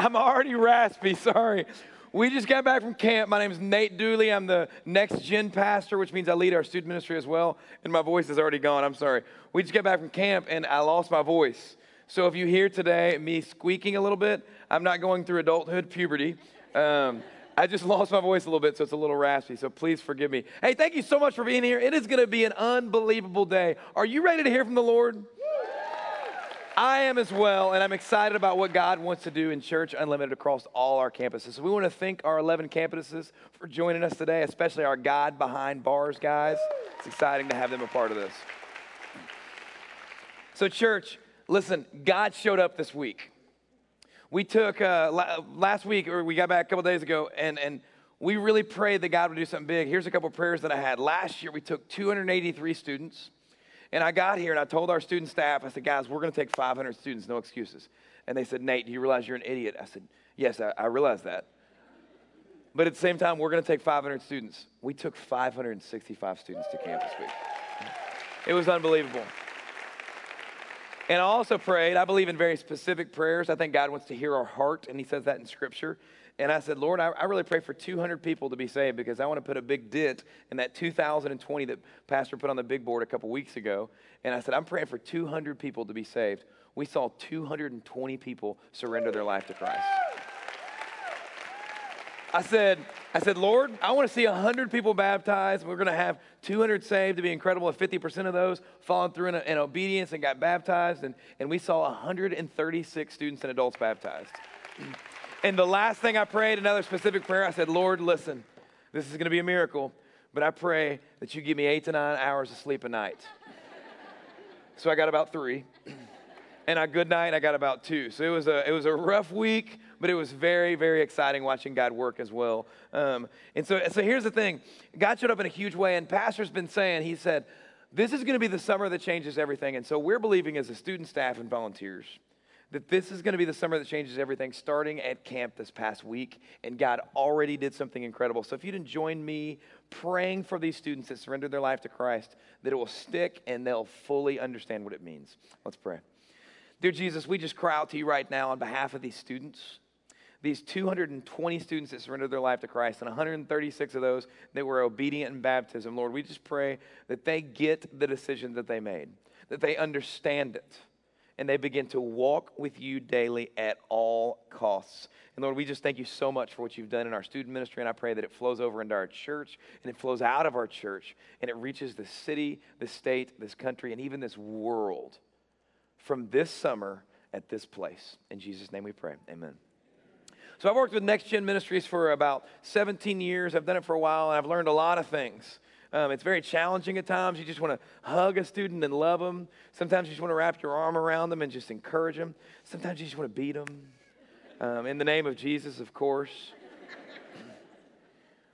I'm already raspy, sorry. We just got back from camp. My name is Nate Dooley. I'm the next gen pastor, which means I lead our student ministry as well. And my voice is already gone. I'm sorry. We just got back from camp and I lost my voice. So if you hear today me squeaking a little bit, I'm not going through adulthood puberty. Um, I just lost my voice a little bit, so it's a little raspy. So please forgive me. Hey, thank you so much for being here. It is going to be an unbelievable day. Are you ready to hear from the Lord? I am as well, and I'm excited about what God wants to do in Church Unlimited across all our campuses. So we want to thank our 11 campuses for joining us today, especially our God behind bars guys. It's exciting to have them a part of this. So, church, listen, God showed up this week. We took uh, last week, or we got back a couple days ago, and, and we really prayed that God would do something big. Here's a couple prayers that I had. Last year, we took 283 students and I got here and I told our student staff, I said, guys, we're going to take 500 students, no excuses. And they said, Nate, do you realize you're an idiot? I said, yes, I, I realize that. But at the same time, we're going to take 500 students. We took 565 students to campus week. It was unbelievable. And I also prayed, I believe in very specific prayers. I think God wants to hear our heart, and He says that in Scripture. And I said, Lord, I, I, really pray for 200 people to be saved because I want to put a big dent in that 2020 that Pastor put on the big board a couple weeks ago. And I said, I'm praying for 200 people to be saved. We saw 220 people surrender their life to Christ. I said, I said, Lord, I want to see 100 people baptized. We're going to have 200 saved to be incredible if 50% of those followed through in, in obedience and got baptized. And, and we saw 136 students and adults baptized. And the last thing I prayed, another specific prayer, I said, Lord, listen, this is going to be a miracle, but I pray that you give me eight to nine hours of sleep a night. so I got about three. and a good night, I got about two. So it was a, it was a rough week, but it was very, very exciting watching God work as well. Um, and so, so here's the thing God showed up in a huge way, and Pastor's been saying, he said, this is going to be the summer that changes everything. And so we're believing as a student, staff, and volunteers that this is going to be the summer that changes everything starting at camp this past week. And God already did something incredible. So if you didn't join me praying for these students that surrendered their life to Christ, that it will stick and they'll fully understand what it means. Let's pray. Dear Jesus, we just cry out to you right now on behalf of these students. These 220 students that surrendered their life to Christ, and 136 of those that were obedient in baptism, Lord, we just pray that they get the decision that they made, that they understand it, and they begin to walk with you daily at all costs. And Lord, we just thank you so much for what you've done in our student ministry, and I pray that it flows over into our church and it flows out of our church and it reaches the city, the state, this country, and even this world from this summer at this place. In Jesus' name we pray. Amen. So I've worked with Next Gen Ministries for about 17 years. I've done it for a while, and I've learned a lot of things. Um, it's very challenging at times. You just want to hug a student and love them. Sometimes you just want to wrap your arm around them and just encourage them. Sometimes you just want to beat them. Um, in the name of Jesus, of course.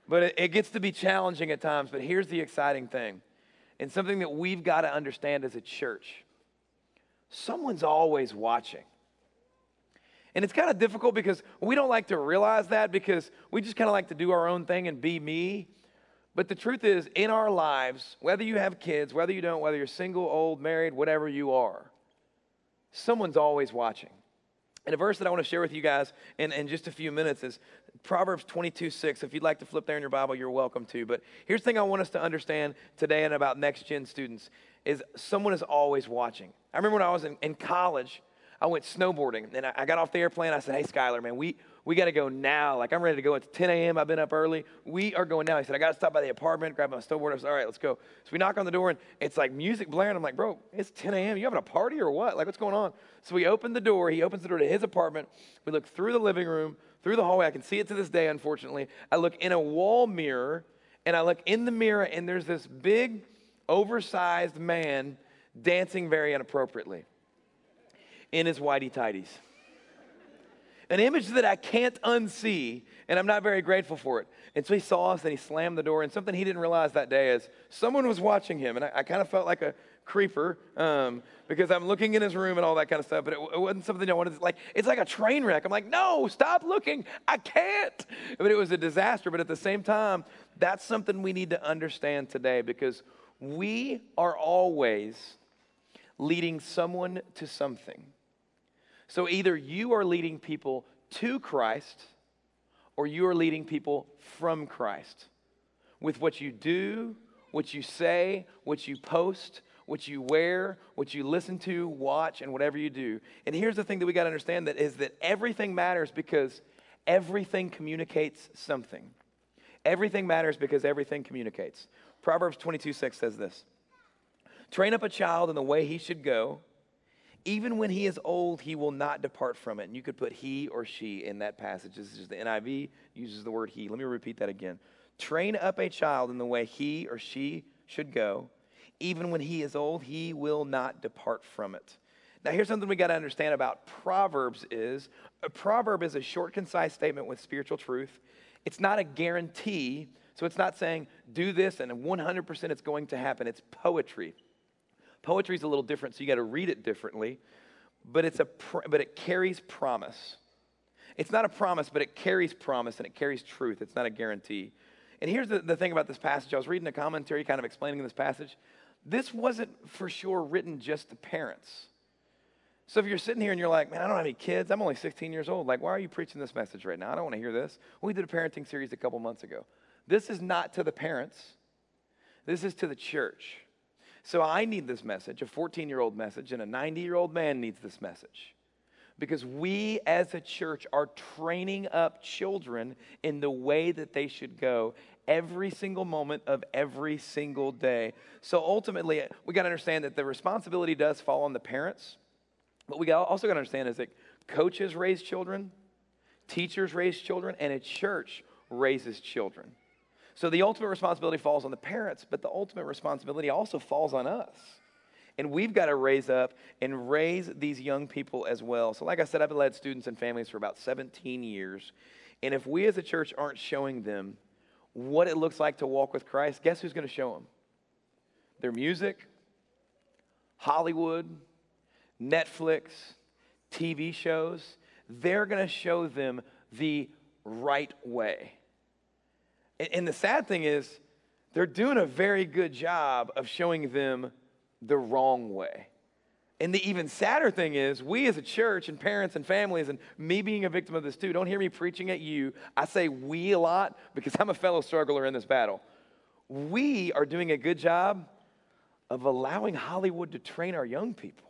but it, it gets to be challenging at times. But here's the exciting thing, and something that we've got to understand as a church someone's always watching. And it's kind of difficult because we don't like to realize that because we just kind of like to do our own thing and be me. But the truth is, in our lives, whether you have kids, whether you don't, whether you're single, old, married, whatever you are, someone's always watching. And a verse that I want to share with you guys in, in just a few minutes is Proverbs 22 6. If you'd like to flip there in your Bible, you're welcome to. But here's the thing I want us to understand today and about next gen students is someone is always watching. I remember when I was in, in college, I went snowboarding and I, I got off the airplane. I said, Hey, Skylar, man, we, we got to go now. Like, I'm ready to go. It's 10 a.m. I've been up early. We are going now. He said, I got to stop by the apartment, grab my snowboard. I said, all right, let's go. So we knock on the door, and it's like music blaring. I'm like, bro, it's 10 a.m. You having a party or what? Like, what's going on? So we open the door. He opens the door to his apartment. We look through the living room, through the hallway. I can see it to this day, unfortunately. I look in a wall mirror, and I look in the mirror, and there's this big, oversized man dancing very inappropriately in his whitey tighties an image that I can't unsee, and I'm not very grateful for it. And so he saw us and he slammed the door, and something he didn't realize that day is someone was watching him, and I, I kind of felt like a creeper um, because I'm looking in his room and all that kind of stuff, but it, it, wasn't something I wanted to, like, it's like a train wreck. I'm like, no, stop looking. I can't. But it was a disaster. But at the same time, that's something we need to understand today because we are always leading someone to something. So either you are leading people to Christ or you are leading people from Christ with what you do, what you say, what you post, what you wear, what you listen to, watch, and whatever you do. And here's the thing that we got to understand that is that everything matters because everything communicates something. Everything matters because everything communicates. Proverbs 22 6 says this Train up a child in the way he should go. Even when he is old, he will not depart from it. And you could put he or she in that passage. This is the NIV uses the word he. Let me repeat that again. Train up a child in the way he or she should go. Even when he is old, he will not depart from it. Now, here's something we got to understand about Proverbs is a proverb is a short, concise statement with spiritual truth. It's not a guarantee. So it's not saying do this and 100% it's going to happen. It's poetry. Poetry is a little different, so you got to read it differently, but it's a pr- but it carries promise. It's not a promise, but it carries promise and it carries truth. It's not a guarantee. And here's the, the thing about this passage. I was reading a commentary kind of explaining this passage. This wasn't for sure written just to parents. So if you're sitting here and you're like, man, I don't have any kids. I'm only 16 years old. Like, why are you preaching this message right now? I don't want to hear this. We did a parenting series a couple months ago. This is not to the parents, this is to the church. So I need this message, a 14 year old message, and a 90 year old man needs this message. Because we as a church are training up children in the way that they should go every single moment of every single day. So ultimately, we got to understand that the responsibility does fall on the parents, but we also got to understand is that coaches raise children, teachers raise children, and a church raises children. So the ultimate responsibility falls on the parents, but the ultimate responsibility also falls on us. And we've got to raise up and raise these young people as well. So, like I said, I've led students and families for about 17 years. And if we as a church aren't showing them what it looks like to walk with Christ, guess who's going to show them? Their music, Hollywood, Netflix, TV shows. They're going to show them the right way. And the sad thing is, they're doing a very good job of showing them the wrong way. And the even sadder thing is, we as a church and parents and families, and me being a victim of this too, don't hear me preaching at you. I say we a lot because I'm a fellow struggler in this battle. We are doing a good job of allowing Hollywood to train our young people.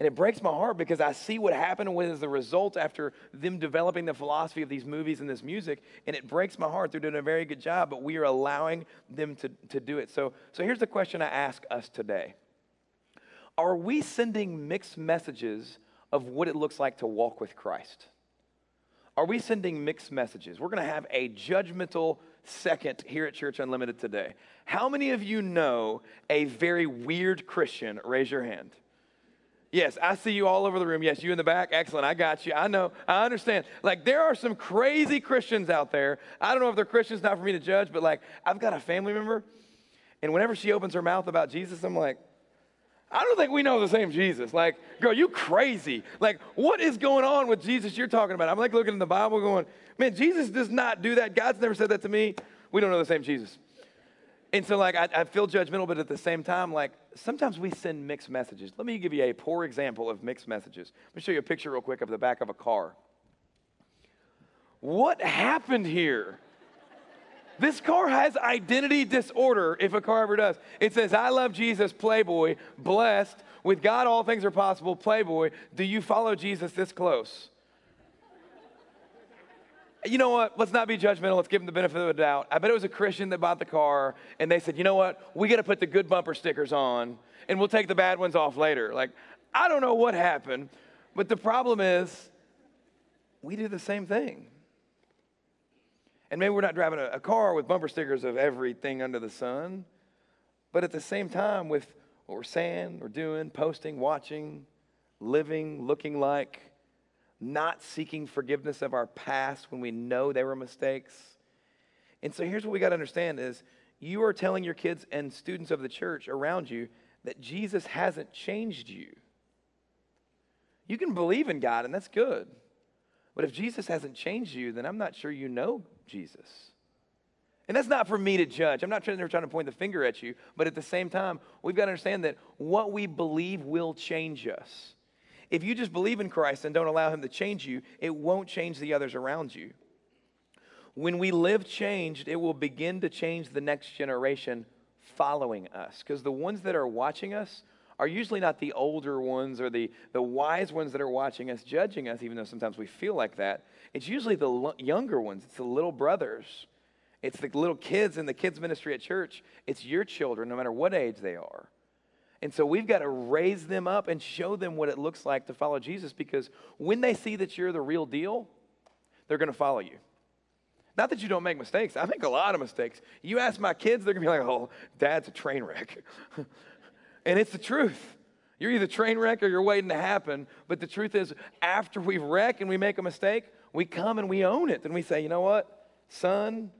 And it breaks my heart because I see what happened with the result after them developing the philosophy of these movies and this music. And it breaks my heart. They're doing a very good job, but we are allowing them to, to do it. So, so here's the question I ask us today Are we sending mixed messages of what it looks like to walk with Christ? Are we sending mixed messages? We're going to have a judgmental second here at Church Unlimited today. How many of you know a very weird Christian? Raise your hand. Yes, I see you all over the room. Yes, you in the back. Excellent. I got you. I know. I understand. Like, there are some crazy Christians out there. I don't know if they're Christians, not for me to judge, but like, I've got a family member, and whenever she opens her mouth about Jesus, I'm like, I don't think we know the same Jesus. Like, girl, you crazy. Like, what is going on with Jesus you're talking about? I'm like looking in the Bible going, man, Jesus does not do that. God's never said that to me. We don't know the same Jesus. And so, like, I, I, feel judgmental, but at the same time, like, sometimes we send mixed messages. Let me give you a poor example of mixed messages. Let me show you a picture real quick of the back of a car. What happened here? This car has identity disorder if a car ever does. It says, I love Jesus, Playboy, blessed, with God all things are possible, Playboy. Do you follow Jesus this close? You know what? Let's not be judgmental. Let's give them the benefit of the doubt. I bet it was a Christian that bought the car and they said, you know what? We got to put the good bumper stickers on and we'll take the bad ones off later. Like, I don't know what happened, but the problem is we do the same thing. And maybe we're not driving a, a car with bumper stickers of everything under the sun, but at the same time, with what we're saying, we're doing, posting, watching, living, looking like, not seeking forgiveness of our past when we know they were mistakes. And so here's what we got to understand is you are telling your kids and students of the church around you that Jesus hasn't changed you. You can believe in God and that's good. But if Jesus hasn't changed you, then I'm not sure you know Jesus. And that's not for me to judge. I'm not trying, trying to point the finger at you, but at the same time, we've got to understand that what we believe will change us. If you just believe in Christ and don't allow Him to change you, it won't change the others around you. When we live changed, it will begin to change the next generation following us. Because the ones that are watching us are usually not the older ones or the, the wise ones that are watching us, judging us, even though sometimes we feel like that. It's usually the younger ones, it's the little brothers, it's the little kids in the kids' ministry at church. It's your children, no matter what age they are. And so we've got to raise them up and show them what it looks like to follow Jesus because when they see that you're the real deal, they're going to follow you. Not that you don't make mistakes. I make a lot of mistakes. You ask my kids, they're going to be like, oh, dad's a train wreck. and it's the truth. You're either train wreck or you're waiting to happen. But the truth is, after we wreck and we make a mistake, we come and we own it. And we say, you know what, son,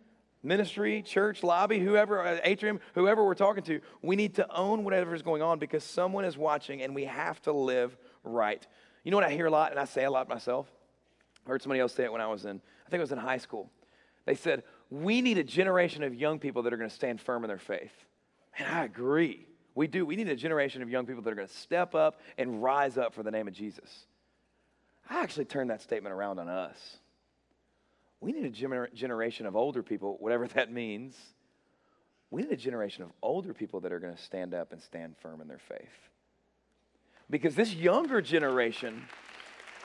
ministry, church, lobby, whoever, uh, atrium, whoever we're talking to, we need to own whatever is going on because someone is watching and we have to live right. You know what I hear a lot, and I say a lot myself? I heard somebody else say it when I was in, I think it was in high school. They said, We need a generation of young people that are going to stand firm in their faith. And I agree. We do. We need a generation of young people that are going to step up and rise up for the name of Jesus. I actually turned that statement around on us. We need a gener- generation of older people, whatever that means. We need a generation of older people that are going to stand up and stand firm in their faith. Because this younger generation,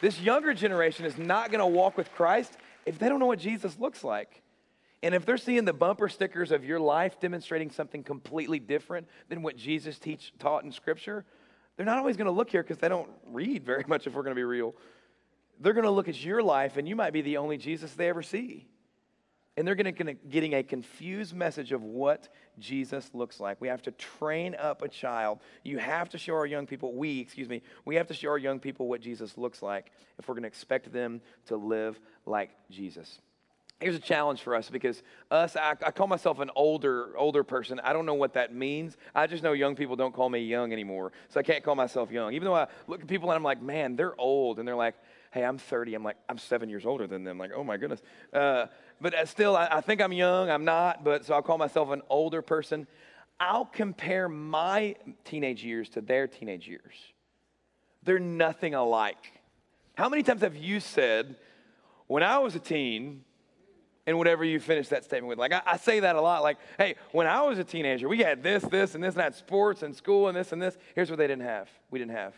this younger generation is not going to walk with Christ if they don't know what Jesus looks like. And if they're seeing the bumper stickers of your life demonstrating something completely different than what Jesus teach, taught in Scripture, they're not always going to look here because they don't read very much if we're going to be real they're going to look at your life and you might be the only Jesus they ever see. And they're going to getting a confused message of what Jesus looks like. We have to train up a child. You have to show our young people, we, excuse me, we have to show our young people what Jesus looks like if we're going to expect them to live like Jesus. Here's a challenge for us because us, I, I, call myself an older, older person. I don't know what that means. I just know young people don't call me young anymore. So I can't call myself young. Even though I look at people and I'm like, man, they're old. And they're like, hey, I'm 30. I'm like, I'm seven years older than them. Like, oh my goodness. Uh, but uh, still, I, I think I'm young. I'm not, but so I'll call myself an older person. I'll compare my teenage years to their teenage years. They're nothing alike. How many times have you said, when I was a teen, and whatever you finish that statement with. Like, I, I, say that a lot. Like, hey, when I was a teenager, we had this, this, and this, and I had sports and school and this and this. Here's what they didn't have. We didn't have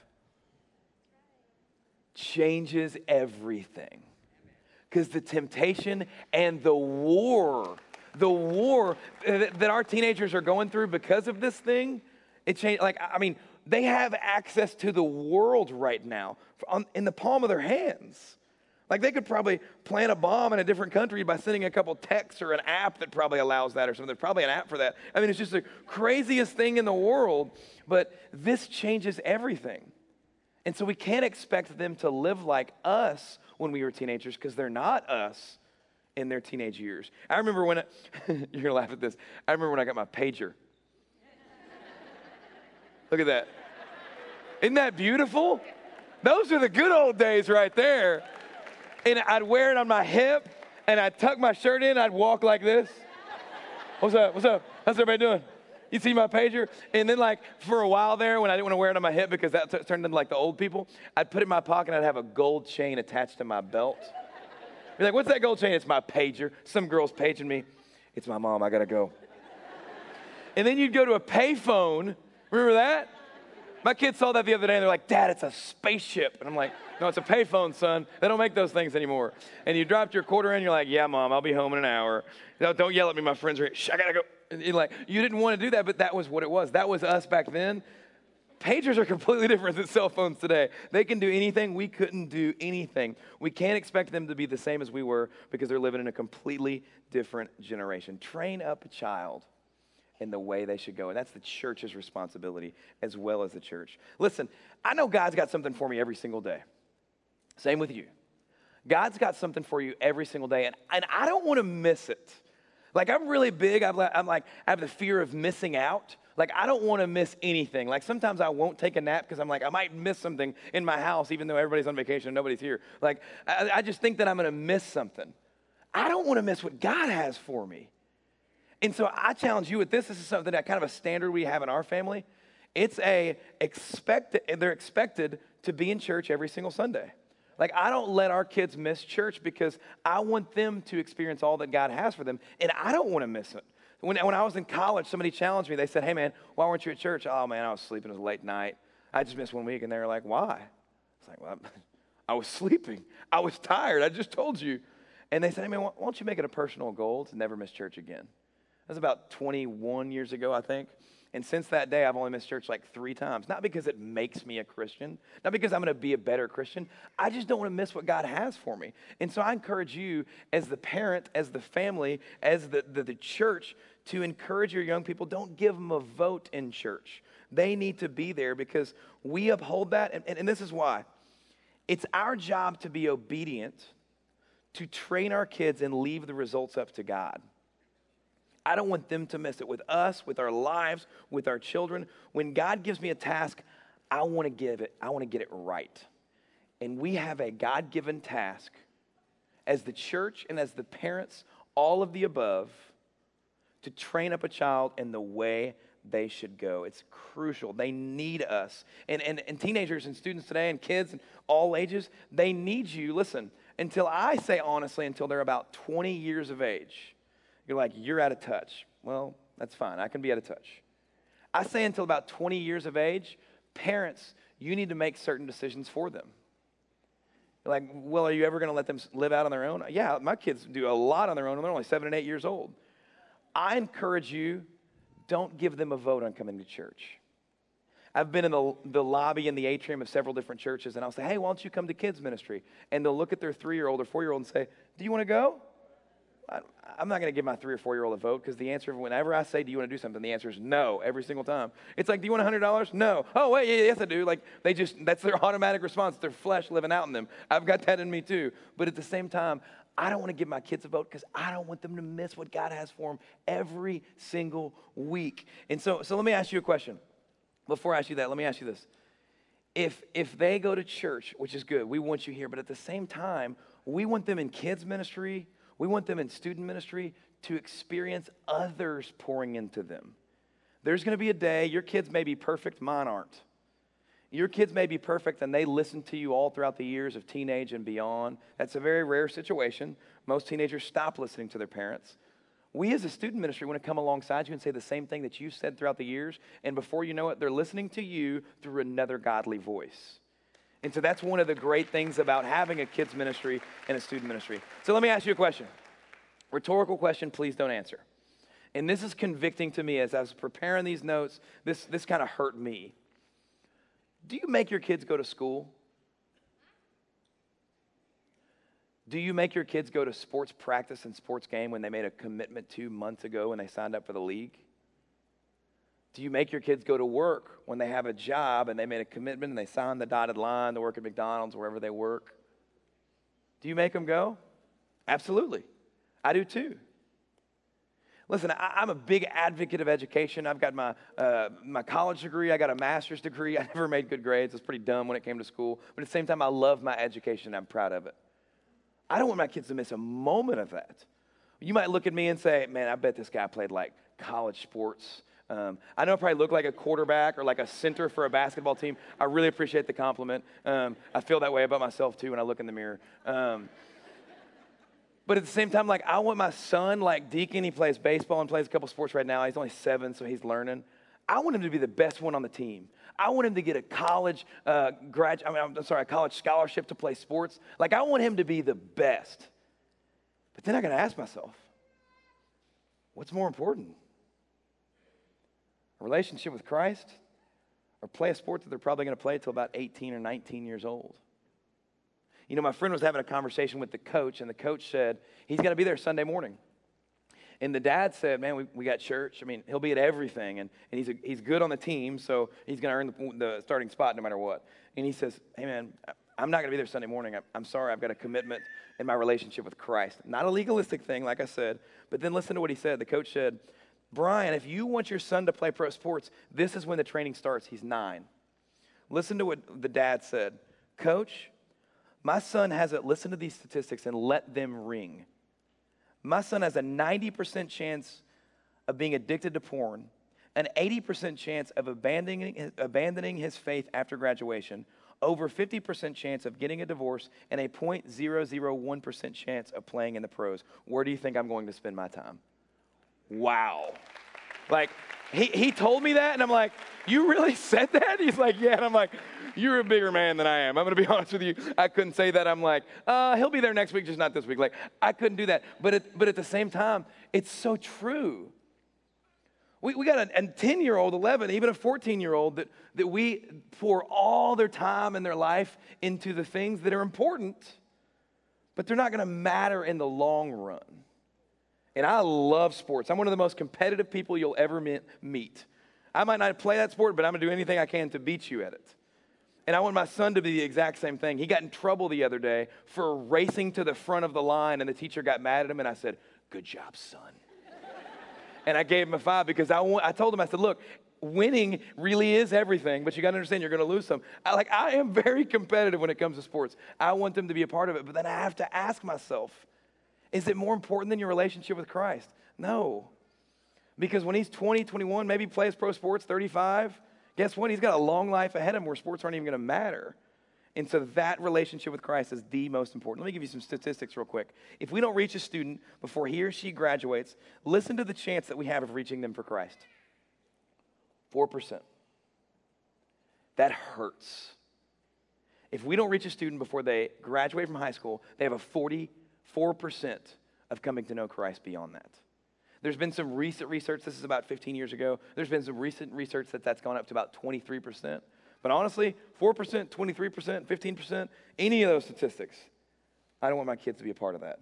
changes everything. Because the temptation and the war, the war that our teenagers are going through because of this thing, it changed. Like, I mean, they have access to the world right now in the palm of their hands. Like they could probably plant a bomb in a different country by sending a couple texts or an app that probably allows that or something. There's probably an app for that. I mean, it's just the craziest thing in the world, but this changes everything. And so we can't expect them to live like us when we were teenagers because they're not us in their teenage years. I remember when, you're to laugh at this. I remember when I got my pager. Look at that. Isn't that beautiful? Those are the good old days right there. And I'd wear it on my hip and I'd tuck my shirt in. I'd walk like this. What's up? What's up? How's everybody doing? You see my pager? And then, like, for a while there, when I didn't want to wear it on my hip because that t- turned into like the old people, I'd put it in my pocket and I'd have a gold chain attached to my belt. Be like, what's that gold chain? It's my pager. Some girl's paging me. It's my mom. I got to go. and then you'd go to a payphone. Remember that? My kids saw that the other day and they're like, Dad, it's a spaceship. And I'm like, No, it's a payphone, son. They don't make those things anymore. And you dropped your quarter in, you're like, Yeah, mom, I'll be home in an hour. No, Don't yell at me, my friends are here. Shh, I gotta go like you didn't want to do that, but that was what it was. That was us back then. Pagers are completely different than cell phones today. They can do anything. We couldn't do anything. We can't expect them to be the same as we were because they're living in a completely different generation. Train up a child in the way they should go. And that's the church's responsibility as well as the church. Listen, I know God's got something for me every single day. Same with you. God's got something for you every single day, and, and I don't want to miss it. Like, I'm really big. I'm like, I'm like, I have the fear of missing out. Like, I don't want to miss anything. Like, sometimes I won't take a nap because I'm like, I might miss something in my house, even though everybody's on vacation and nobody's here. Like, I, I just think that I'm going to miss something. I don't want to miss what God has for me. And so I challenge you with this. This is something that kind of a standard we have in our family. It's a expected, they're expected to be in church every single Sunday. Like, I don't let our kids miss church because I want them to experience all that God has for them, and I don't want to miss it. When, when I was in college, somebody challenged me. They said, Hey, man, why weren't you at church? Oh, man, I was sleeping. It was late night. I just missed one week. And they were like, Why? It's like, Well, I was sleeping. I was tired. I just told you. And they said, Hey, man, why don't you make it a personal goal to never miss church again? That was about 21 years ago, I think. And since that day, I've only missed church like three times. Not because it makes me a Christian, not because I'm going to be a better Christian. I just don't want to miss what God has for me. And so I encourage you, as the parent, as the family, as the, the, the church, to encourage your young people don't give them a vote in church. They need to be there because we uphold that. And, and, and this is why it's our job to be obedient, to train our kids and leave the results up to God. I don't want them to miss it with us, with our lives, with our children. When God gives me a task, I want to give it, I want to get it right. And we have a God given task as the church and as the parents, all of the above, to train up a child in the way they should go. It's crucial. They need us. And, and, and teenagers and students today and kids and all ages, they need you. Listen, until I say honestly, until they're about 20 years of age you're like, you're out of touch. Well, that's fine. I can be out of touch. I say until about 20 years of age, parents, you need to make certain decisions for them. You're like, well, are you ever going to let them live out on their own? Yeah, my kids do a lot on their own. When they're only seven and eight years old. I encourage you, don't give them a vote on coming to church. I've been in the, the lobby in the atrium of several different churches, and I'll say, hey, why don't you come to kids' ministry? And they'll look at their three year old or four year old and say, do you want to go? I, am not going to give my three or four year old a vote because the answer, whenever I say, Do you want to do something? the answer is no every single time. It's like, Do you want $100? No. Oh, wait, yeah, yes, I do. Like, they just, that's their automatic response. Their flesh living out in them. I've got that in me too. But at the same time, I don't want to give my kids a vote because I don't want them to miss what God has for them every single week. And so, so let me ask you a question. Before I ask you that, let me ask you this. If, if they go to church, which is good, we want you here, but at the same time, we want them in kids' ministry, we want them in student ministry to experience others pouring into them. There's going to be a day, your kids may be perfect, mine aren't. Your kids may be perfect and they listen to you all throughout the years of teenage and beyond. That's a very rare situation. Most teenagers stop listening to their parents. We as a student ministry want to come alongside you and say the same thing that you said throughout the years. And before you know it, they're listening to you through another godly voice. And so that's one of the great things about having a kids ministry and a student ministry. So let me ask you a question. Rhetorical question, please don't answer. And this is convicting to me as I was preparing these notes. This, this kind of hurt me. Do you make your kids go to school? Do you make your kids go to sports practice and sports game when they made a commitment two months ago when they signed up for the league? Do you make your kids go to work when they have a job and they made a commitment and they signed the dotted line to work at McDonald's, wherever they work? Do you make them go? Absolutely. I do too. Listen, I, am a big advocate of education. I've got my, uh, my college degree, I got a master's degree. I never made good grades. I was pretty dumb when it came to school. But at the same time, I love my education. I'm proud of it. I don't want my kids to miss a moment of that. You might look at me and say, man, I bet this guy played like college sports um, I know I probably look like a quarterback or like a center for a basketball team. I really appreciate the compliment. Um, I feel that way about myself too when I look in the mirror. Um, but at the same time, like I want my son, like Deacon, he plays baseball and plays a couple sports right now. He's only seven, so he's learning. I want him to be the best one on the team. I want him to get a college uh, grad, I mean, I'm sorry, a college scholarship to play sports. Like I want him to be the best. But then I got to ask myself, what's more important? A relationship with Christ, or play a sport that they're probably going to play until about 18 or 19 years old. You know, my friend was having a conversation with the coach, and the coach said he's going to be there Sunday morning. And the dad said, Man, we, we got church. I mean, he'll be at everything, and, and he's, a, he's good on the team, so he's going to earn the, the starting spot no matter what. And he says, Hey, man, I'm not going to be there Sunday morning. I'm sorry, I've got a commitment in my relationship with Christ. Not a legalistic thing, like I said, but then listen to what he said. The coach said, Brian, if you want your son to play pro sports, this is when the training starts. He's nine. Listen to what the dad said Coach, my son has a, listen to these statistics and let them ring. My son has a 90% chance of being addicted to porn, an 80% chance of abandoning, abandoning his faith after graduation, over 50% chance of getting a divorce, and a 0.001% chance of playing in the pros. Where do you think I'm going to spend my time? Wow. Like, he, he told me that, and I'm like, You really said that? He's like, Yeah. And I'm like, You're a bigger man than I am. I'm going to be honest with you. I couldn't say that. I'm like, uh, He'll be there next week, just not this week. Like, I couldn't do that. But but at the same time, it's so true. We, we got a 10 year old, 11, even a 14 year old that, that we pour all their time and their life into the things that are important, but they're not going to matter in the long run. And I love sports. I'm one of the most competitive people you'll ever meet. I might not play that sport, but I'm going to do anything I can to beat you at it. And I want my son to be the exact same thing. He got in trouble the other day for racing to the front of the line, and the teacher got mad at him, and I said, Good job, son and I gave him a five because I, I told him, I said, look, winning really is everything, but you got to understand you're going to lose some. I, like, I am very competitive when it comes to sports. I want them to be a part of it, but then I have to ask myself, is it more important than your relationship with Christ? No. Because when he's 20, 21, maybe plays pro sports, 35, guess what? He's got a long life ahead of him where sports aren't even going to matter. And so that relationship with Christ is the most important. Let me give you some statistics real quick. If we don't reach a student before he or she graduates, listen to the chance that we have of reaching them for Christ 4%. That hurts. If we don't reach a student before they graduate from high school, they have a 44% of coming to know Christ beyond that. There's been some recent research, this is about 15 years ago. There's been some recent research that that's gone up to about 23%. But honestly, 4%, 23%, 15%, any of those statistics, I don't want my kids to be a part of that.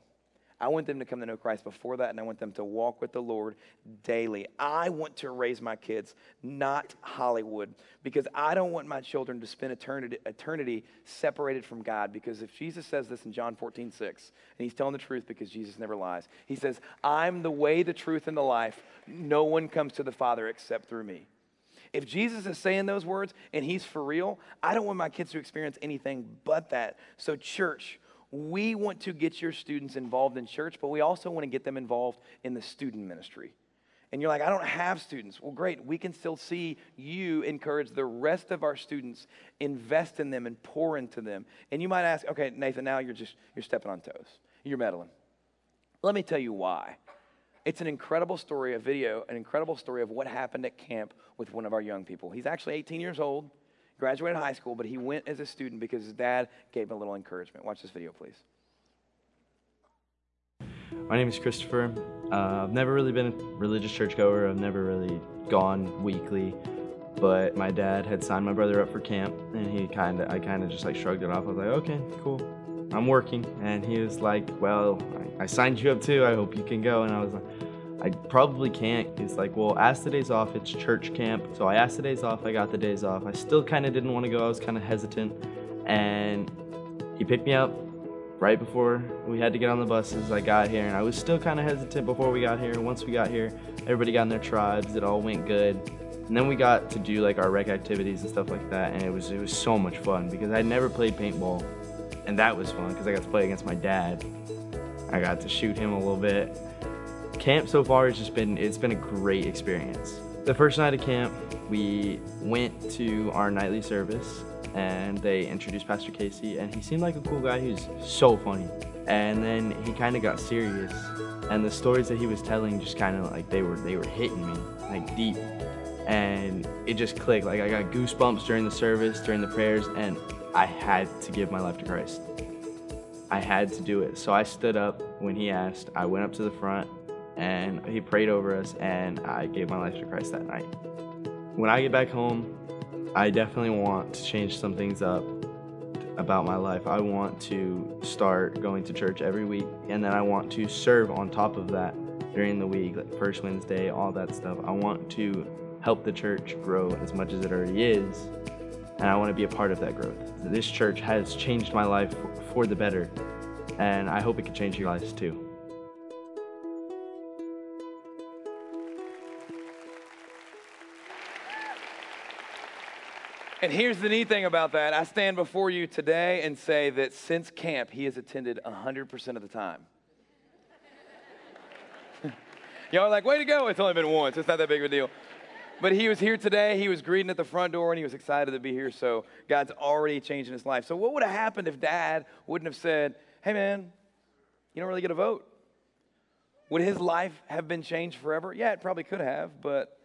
I want them to come to know Christ before that, and I want them to walk with the Lord daily. I want to raise my kids, not Hollywood, because I don't want my children to spend eternity, eternity separated from God. Because if Jesus says this in John 14, 6, and he's telling the truth because Jesus never lies, he says, I'm the way, the truth, and the life. No one comes to the Father except through me. If Jesus is saying those words and he's for real, I don't want my kids to experience anything but that. So, church, we want to get your students involved in church, but we also want to get them involved in the student ministry. And you're like, I don't have students. Well, great. We can still see you encourage the rest of our students, invest in them and pour into them. And you might ask, okay, Nathan, now you're just you're stepping on toes. You're meddling. Let me tell you why. It's an incredible story, a video, an incredible story of what happened at camp with one of our young people. He's actually 18 years old, graduated high school, but he went as a student because his dad gave him a little encouragement. Watch this video, please. My name is Christopher. Uh, I've never really been a religious churchgoer. I've never really gone weekly, but my dad had signed my brother up for camp, and he kind of, I kind of just like shrugged it off. I was like, okay, cool. I'm working. And he was like, well, I, I signed you up too. I hope you can go. And I was like, I probably can't. He's like, well, ask the days off. It's church camp. So I asked the days off. I got the days off. I still kind of didn't want to go. I was kind of hesitant. And he picked me up right before we had to get on the buses. I got here and I was still kind of hesitant before we got here. Once we got here, everybody got in their tribes. It all went good. And then we got to do like our rec activities and stuff like that. And it was, it was so much fun because I never played paintball and that was fun because I got to play against my dad. I got to shoot him a little bit. Camp so far has just been, it's been a great experience. The first night of camp, we went to our nightly service and they introduced Pastor Casey and he seemed like a cool guy. He was so funny. And then he kind of got serious and the stories that he was telling just kind of like they were, they were hitting me like deep and it just clicked. Like I got goosebumps during the service, during the prayers and I had to give my life to Christ. I had to do it. So I stood up when he asked. I went up to the front and he prayed over us and I gave my life to Christ that night. When I get back home, I definitely want to change some things up about my life. I want to start going to church every week and then I want to serve on top of that during the week, like first Wednesday, all that stuff. I want to help the church grow as much as it already is and I want to be a part of that growth. This church has changed my life for the better, and I hope it can change your lives too. And here's the neat thing about that. I stand before you today and say that since camp, he has attended 100% of the time. Y'all are like, way to go. It's only been once. It's not that big of a deal. but he was here today. He was greeting at the front door and he was excited to be here. So God's already changing his life. So, what would have happened if dad wouldn't have said, Hey, man, you don't really get a vote? Would his life have been changed forever? Yeah, it probably could have, but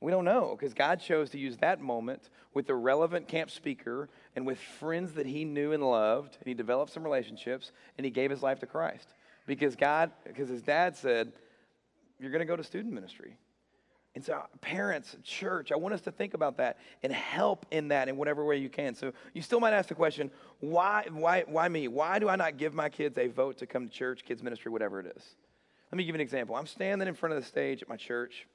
we don't know because God chose to use that moment with the relevant camp speaker and with friends that he knew and loved. And he developed some relationships and he gave his life to Christ because God, because his dad said, You're going to go to student ministry. And so, parents, church, I want us to think about that and help in that in whatever way you can. So, you still might ask the question, why, why, why me? Why do I not give my kids a vote to come to church, kids' ministry, whatever it is? Let me give you an example. I'm standing in front of the stage at my church.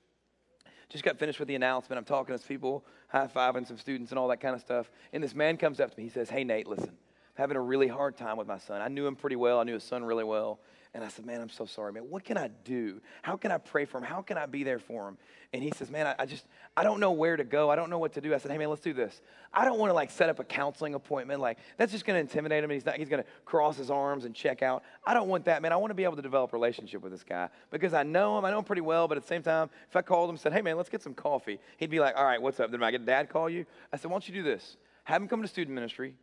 Just got finished with the announcement. I'm talking to people, high fiving some students and all that kind of stuff. And this man comes up to me. He says, Hey, Nate, listen, I'm having a really hard time with my son. I knew him pretty well, I knew his son really well. And I said, Man, I'm so sorry, man. What can I do? How can I pray for him? How can I be there for him? And he says, Man, I, I just, I don't know where to go. I don't know what to do. I said, Hey, man, let's do this. I don't want to like set up a counseling appointment. Like, that's just going to intimidate him. And he's not, he's going to cross his arms and check out. I don't want that, man. I want to be able to develop a relationship with this guy because I know him. I know him pretty well. But at the same time, if I called him and said, Hey, man, let's get some coffee, he'd be like, All right, what's up? Then I get dad call you? I said, Why don't you do this? Have him come to student ministry.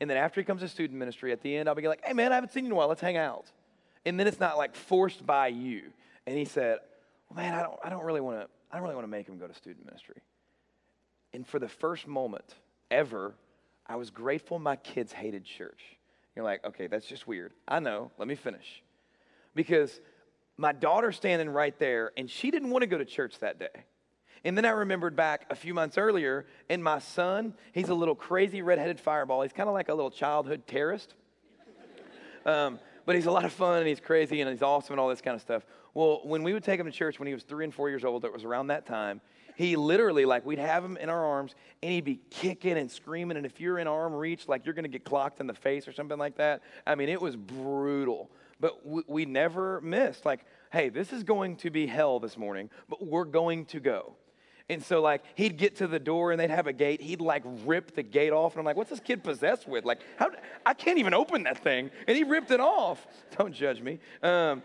And then after he comes to student ministry, at the end, I'll be like, Hey, man, I haven't seen you in a while. Let's hang out and then it's not like forced by you. And he said, well, man, I don't, I don't really want to, I don't really want to make him go to student ministry. And for the first moment ever, I was grateful my kids hated church. You're like, okay, that's just weird. I know. Let me finish. Because my daughter's standing right there, and she didn't want to go to church that day. And then I remembered back a few months earlier, and my son, he's a little crazy redheaded fireball. He's kind of like a little childhood terrorist. Um, but he's a lot of fun and he's crazy and he's awesome and all this kind of stuff. Well, when we would take him to church when he was three and four years old, it was around that time, he literally, like, we'd have him in our arms and he'd be kicking and screaming. And if you're in arm reach, like, you're going to get clocked in the face or something like that. I mean, it was brutal. But we, we never missed, like, hey, this is going to be hell this morning, but we're going to go. And so, like, he'd get to the door and they'd have a gate. He'd, like, rip the gate off. And I'm like, what's this kid possessed with? Like, how, I can't even open that thing. And he ripped it off. Don't judge me. Um,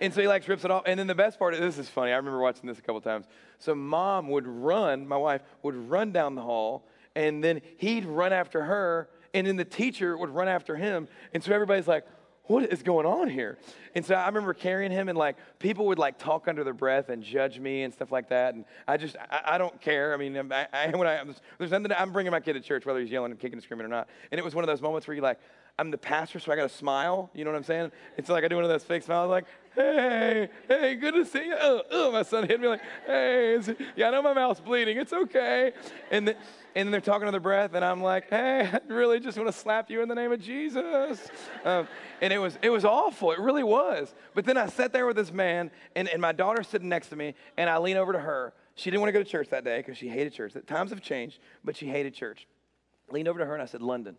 and so he, like, rips it off. And then the best part, this is funny. I remember watching this a couple times. So mom would run, my wife would run down the hall. And then he'd run after her. And then the teacher would run after him. And so everybody's like, what is going on here? And so I remember carrying him, and like people would like talk under their breath and judge me and stuff like that. And I just, I, I don't care. I mean, I, I, when I, there's nothing, I'm bringing my kid to church, whether he's yelling and kicking and screaming or not. And it was one of those moments where you're like, I'm the pastor, so I got to smile. You know what I'm saying? It's like I do one of those fake smiles, like, hey, hey, good to see you. Oh, oh my son hit me like, hey, yeah, I know my mouth's bleeding. It's okay. And, the, and then they're talking under their breath, and I'm like, hey, I really just want to slap you in the name of Jesus. Um, and it was, it was awful. It really was. But then I sat there with this man, and, and my daughter's sitting next to me, and I lean over to her. She didn't want to go to church that day because she hated church. Times have changed, but she hated church. Leaned over to her and I said, London,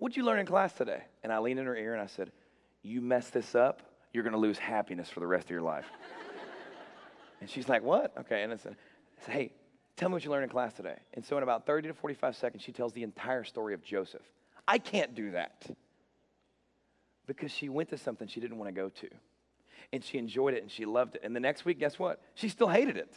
What'd you learn in class today? And I leaned in her ear and I said, You mess this up, you're going to lose happiness for the rest of your life. and she's like, What? Okay. And I said, I said, Hey, tell me what you learned in class today. And so in about 30 to 45 seconds, she tells the entire story of Joseph. I can't do that because she went to something she didn't want to go to. And she enjoyed it and she loved it. And the next week, guess what? She still hated it.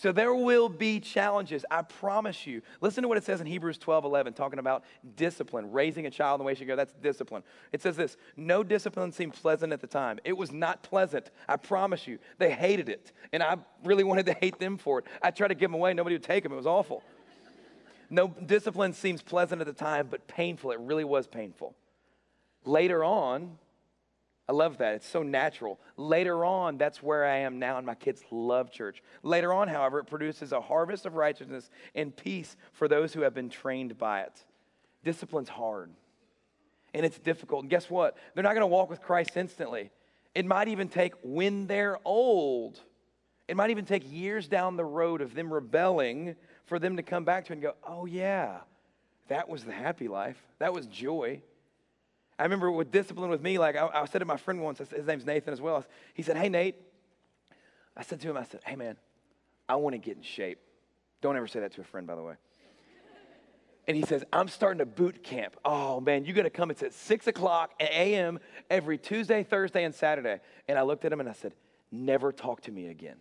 So there will be challenges, I promise you. Listen to what it says in Hebrews 12 11, talking about discipline, raising a child in the way she go. That's discipline. It says this No discipline seemed pleasant at the time. It was not pleasant, I promise you. They hated it. And I really wanted to hate them for it. I tried to give them away, nobody would take them. It was awful. No discipline seems pleasant at the time, but painful. It really was painful. Later on, I love that. It's so natural. Later on, that's where I am now, and my kids love church. Later on, however, it produces a harvest of righteousness and peace for those who have been trained by it. Discipline's hard, and it's difficult. And guess what? They're not going to walk with Christ instantly. It might even take when they're old. It might even take years down the road of them rebelling for them to come back to and go, oh, yeah, that was the happy life. That was joy. I remember with discipline with me, like I, I said to my friend once, his name's Nathan as well. He said, Hey, Nate. I said to him, I said, Hey, man, I want to get in shape. Don't ever say that to a friend, by the way. And he says, I'm starting a boot camp. Oh, man, you got to come. It's at 6 o'clock a.m. every Tuesday, Thursday, and Saturday. And I looked at him and I said, Never talk to me again.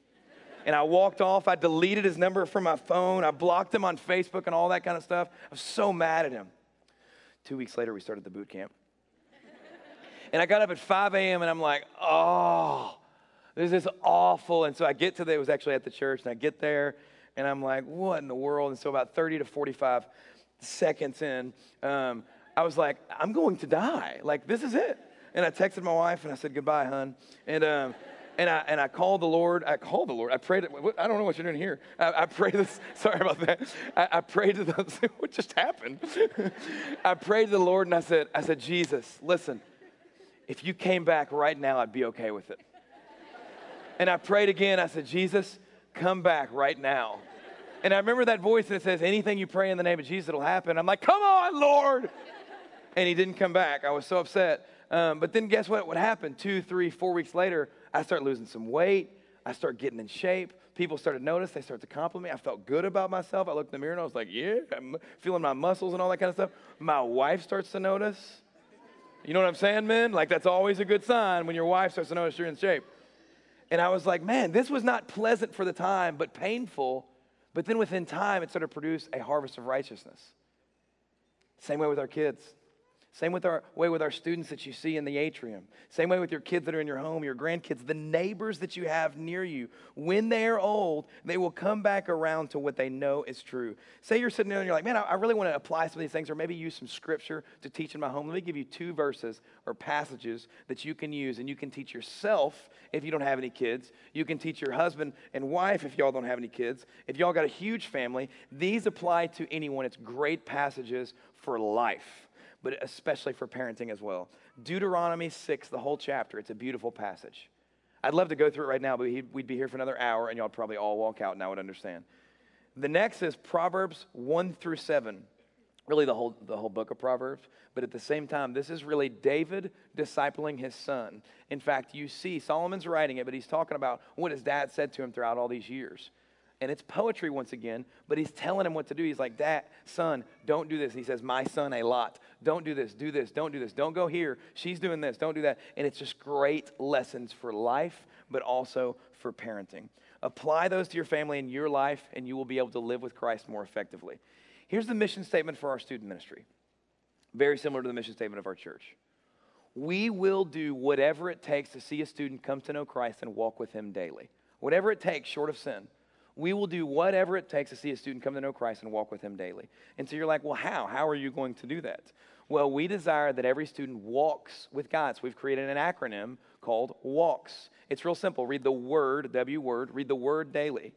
And I walked off. I deleted his number from my phone. I blocked him on Facebook and all that kind of stuff. I was so mad at him. Two weeks later, we started the boot camp. And I got up at 5 a.m. and I'm like, oh, this is awful. And so I get to the, it was actually at the church, and I get there and I'm like, what in the world? And so about 30 to 45 seconds in, um, I was like, I'm going to die. Like, this is it. And I texted my wife and I said, goodbye, hon. And, um, and I, and I called the Lord. I called the Lord. I prayed. I don't know what you're doing here. I, I prayed this. Sorry about that. I, I prayed to the, what just happened? I prayed to the Lord and I said, I said, Jesus, listen, if you came back right now, I'd be okay with it. And I prayed again. I said, Jesus, come back right now. And I remember that voice that says, anything you pray in the name of Jesus, it'll happen. I'm like, come on, Lord. And he didn't come back. I was so upset. Um, but then guess what? What happened? Two, three, four weeks later, I start losing some weight. I start getting in shape. People started to notice. They started to compliment me. I felt good about myself. I looked in the mirror and I was like, yeah, I'm feeling my muscles and all that kind of stuff. My wife starts to notice. You know what I'm saying, men? Like, that's always a good sign when your wife starts to notice you're in shape. And I was like, man, this was not pleasant for the time, but painful. But then within time, it started to produce a harvest of righteousness. Same way with our kids. Same with our way with our students that you see in the atrium. Same way with your kids that are in your home, your grandkids, the neighbors that you have near you. When they are old, they will come back around to what they know is true. Say you're sitting there and you're like, man, I, I really want to apply some of these things, or maybe use some scripture to teach in my home. Let me give you two verses or passages that you can use, and you can teach yourself if you don't have any kids. You can teach your husband and wife if y'all don't have any kids. If y'all got a huge family, these apply to anyone. It's great passages for life but especially for parenting as well. Deuteronomy 6, the whole chapter, it's a beautiful passage. I'd love to go through it right now, but we'd be here for another hour and y'all probably all walk out and I would understand. The next is Proverbs 1 through 7. Really, the whole, the whole book of Proverbs. But at the same time, this is really David discipling his son. In fact, you see, Solomon's writing it, but he's talking about what his dad said to him throughout all these years and it's poetry once again, but he's telling him what to do. He's like, Dad, son, don't do this. He says, My son, a lot. Don't do this, do this, don't do this. Don't go here. She's doing this, don't do that. And it's just great lessons for life, but also for parenting. Apply those to your family and your life, and you will be able to live with Christ more effectively. Here's the mission statement for our student ministry very similar to the mission statement of our church. We will do whatever it takes to see a student come to know Christ and walk with him daily. Whatever it takes, short of sin we will do whatever it takes to see a student come to know Christ and walk with him daily. And so you're like, well, how? How are you going to do that? Well, we desire that every student walks with God. So we've created an acronym called WALKS. It's real simple. Read the word, W word, read the word daily.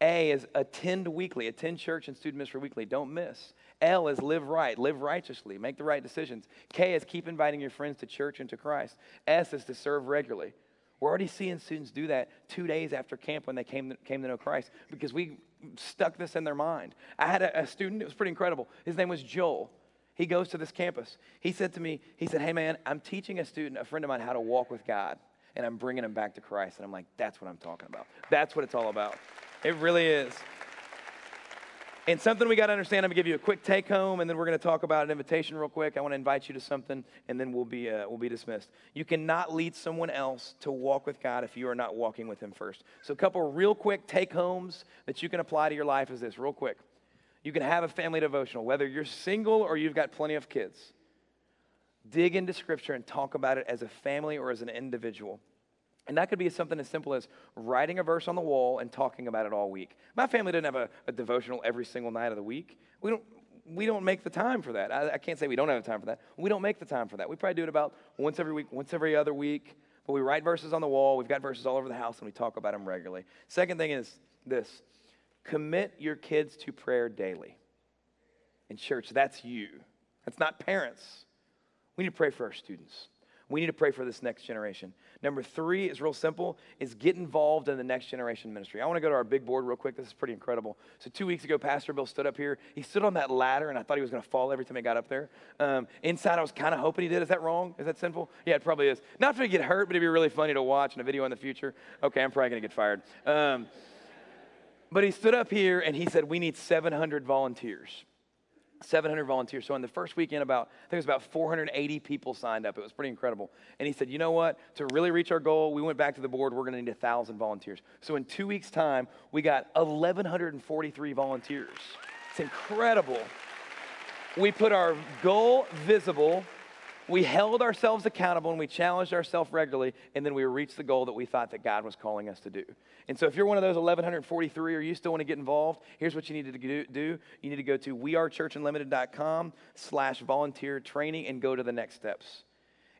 A is attend weekly, attend church and student ministry weekly. Don't miss. L is live right, live righteously, make the right decisions. K is keep inviting your friends to church and to Christ. S is to serve regularly. We're already seeing students do that two days after camp when they came to, came to know Christ because we stuck this in their mind. I had a, a student, it was pretty incredible. His name was Joel. He goes to this campus. He said to me, he said, Hey man, I'm teaching a student, a friend of mine, how to walk with God, and I'm bringing him back to Christ. And I'm like, That's what I'm talking about. That's what it's all about. It really is. And something we got to understand, I'm going to give you a quick take home, and then we're going to talk about an invitation real quick. I want to invite you to something, and then we'll be, uh, we'll be dismissed. You cannot lead someone else to walk with God if you are not walking with Him first. So, a couple real quick take homes that you can apply to your life is this, real quick. You can have a family devotional, whether you're single or you've got plenty of kids. Dig into Scripture and talk about it as a family or as an individual. And that could be something as simple as writing a verse on the wall and talking about it all week. My family doesn't have a, a devotional every single night of the week. We don't, we don't make the time for that. I, I, can't say we don't have the time for that. We don't make the time for that. We probably do it about once every week, once every other week. But we write verses on the wall. We've got verses all over the house, and we talk about them regularly. Second thing is this commit your kids to prayer daily. In church, that's you. That's not parents. We need to pray for our students. We need to pray for this next generation. Number three is real simple, is get involved in the next generation ministry. I want to go to our big board real quick. This is pretty incredible. So two weeks ago, Pastor Bill stood up here. He stood on that ladder, and I thought he was going to fall every time he got up there. Um, inside, I was kind of hoping he did. Is that wrong? Is that sinful? Yeah, it probably is. Not to get hurt, but it'd be really funny to watch in a video in the future. Okay, I'm probably going to get fired. Um, but he stood up here and he said, We need 700 volunteers. 700 volunteers. So in the first weekend, about I think it was about 480 people signed up. It was pretty incredible. And he said, you know what? To really reach our goal, we went back to the board. We're going to need a thousand volunteers. So in two weeks' time, we got 1,143 volunteers. It's incredible. We put our goal visible we held ourselves accountable and we challenged ourselves regularly, and then we reached the goal that we thought that God was calling us to do. And so, if you're one of those 1,143 or you still want to get involved, here's what you need to do. You need to go to wearechurchunlimited.com slash volunteer training and go to the next steps.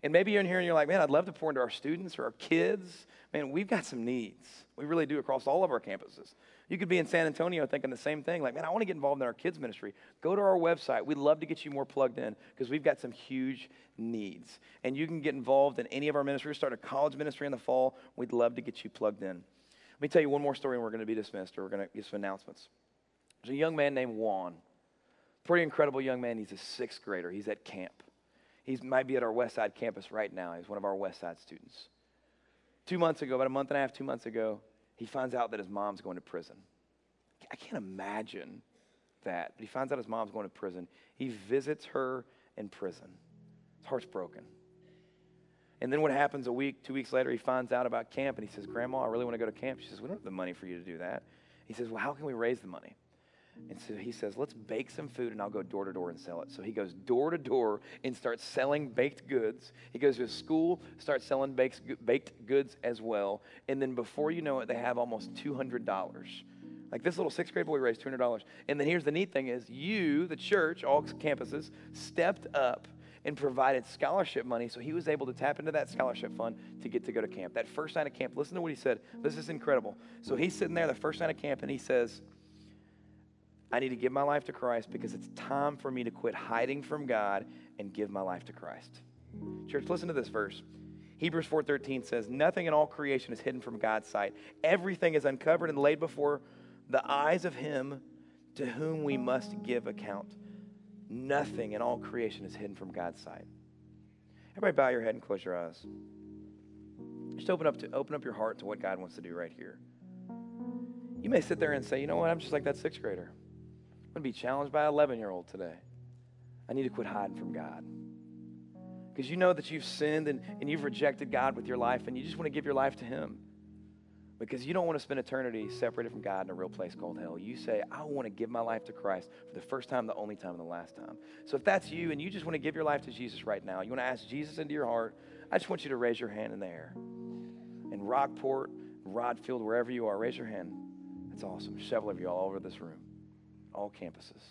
And maybe you're in here and you're like, man, I'd love to pour into our students or our kids. Man, we've got some needs. We really do across all of our campuses. You could be in San Antonio thinking the same thing, like, man, I want to get involved in our kids' ministry. Go to our website. We'd love to get you more plugged in because we've got some huge needs. And you can get involved in any of our ministries. Start a college ministry in the fall. We'd love to get you plugged in. Let me tell you one more story and we're going to be dismissed or we're going to get some announcements. There's a young man named Juan. Pretty incredible young man. He's a sixth grader. He's at camp. He might be at our West Side campus right now. He's one of our West Side students. Two months ago, about a month and a half, two months ago, he finds out that his mom's going to prison. I can't imagine that. But he finds out his mom's going to prison. He visits her in prison. His heart's broken. And then what happens a week, two weeks later, he finds out about camp and he says, Grandma, I really want to go to camp. She says, We don't have the money for you to do that. He says, Well, how can we raise the money? And so he says, Let's bake some food and I'll go door to door and sell it. So he goes door to door and starts selling baked goods. He goes to school, starts selling baked, baked goods as well. And then before you know it, they have almost $200. Like this little sixth grade boy raised $200. And then here's the neat thing is you, the church, all campuses, stepped up and provided scholarship money so he was able to tap into that scholarship fund to get to go to camp. That first night of camp, listen to what he said. This is incredible. So he's sitting there the first night of camp and he says, I need to give my life to Christ because it's time for me to quit hiding from God and give my life to Christ. Church, listen to this verse. Hebrews 4:13 says, "Nothing in all creation is hidden from God's sight. Everything is uncovered and laid before the eyes of him to whom we must give account. Nothing in all creation is hidden from God's sight." Everybody bow your head and close your eyes. Just open up to open up your heart to what God wants to do right here. You may sit there and say, "You know what? I'm just like that 6th grader." I'm going to be challenged by an 11 year old today. I need to quit hiding from God. Because you know that you've sinned and, and you've rejected God with your life, and you just want to give your life to Him. Because you don't want to spend eternity separated from God in a real place called hell. You say, I want to give my life to Christ for the first time, the only time, and the last time. So if that's you and you just want to give your life to Jesus right now, you want to ask Jesus into your heart, I just want you to raise your hand in the air. In Rockport, Rodfield, wherever you are, raise your hand. That's awesome. Several of you all over this room all campuses.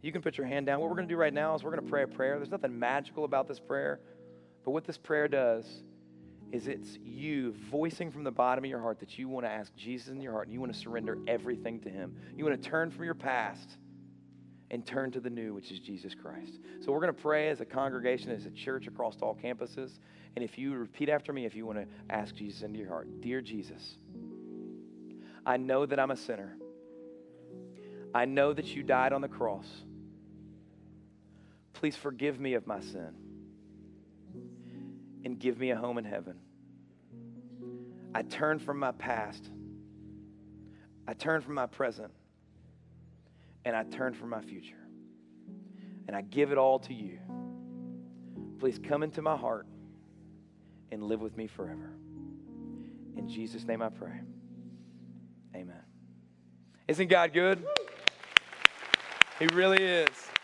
You can put your hand down. What we're going to do right now is we're going to pray a prayer. There's nothing magical about this prayer, but what this prayer does is it's you voicing from the bottom of your heart that you want to ask Jesus in your heart and you want to surrender everything to Him. You want to turn from your past and turn to the new, which is Jesus Christ. So we're going to pray as a congregation, as a church across all campuses. And if you repeat after me, if you want to ask Jesus into your heart Dear Jesus, I know that I'm a sinner. I know that you died on the cross. Please forgive me of my sin and give me a home in heaven. I turn from my past. I turn from my present. And I turn from my future. And I give it all to you. Please come into my heart and live with me forever. In Jesus' name I pray. Amen. Isn't God good? He really is.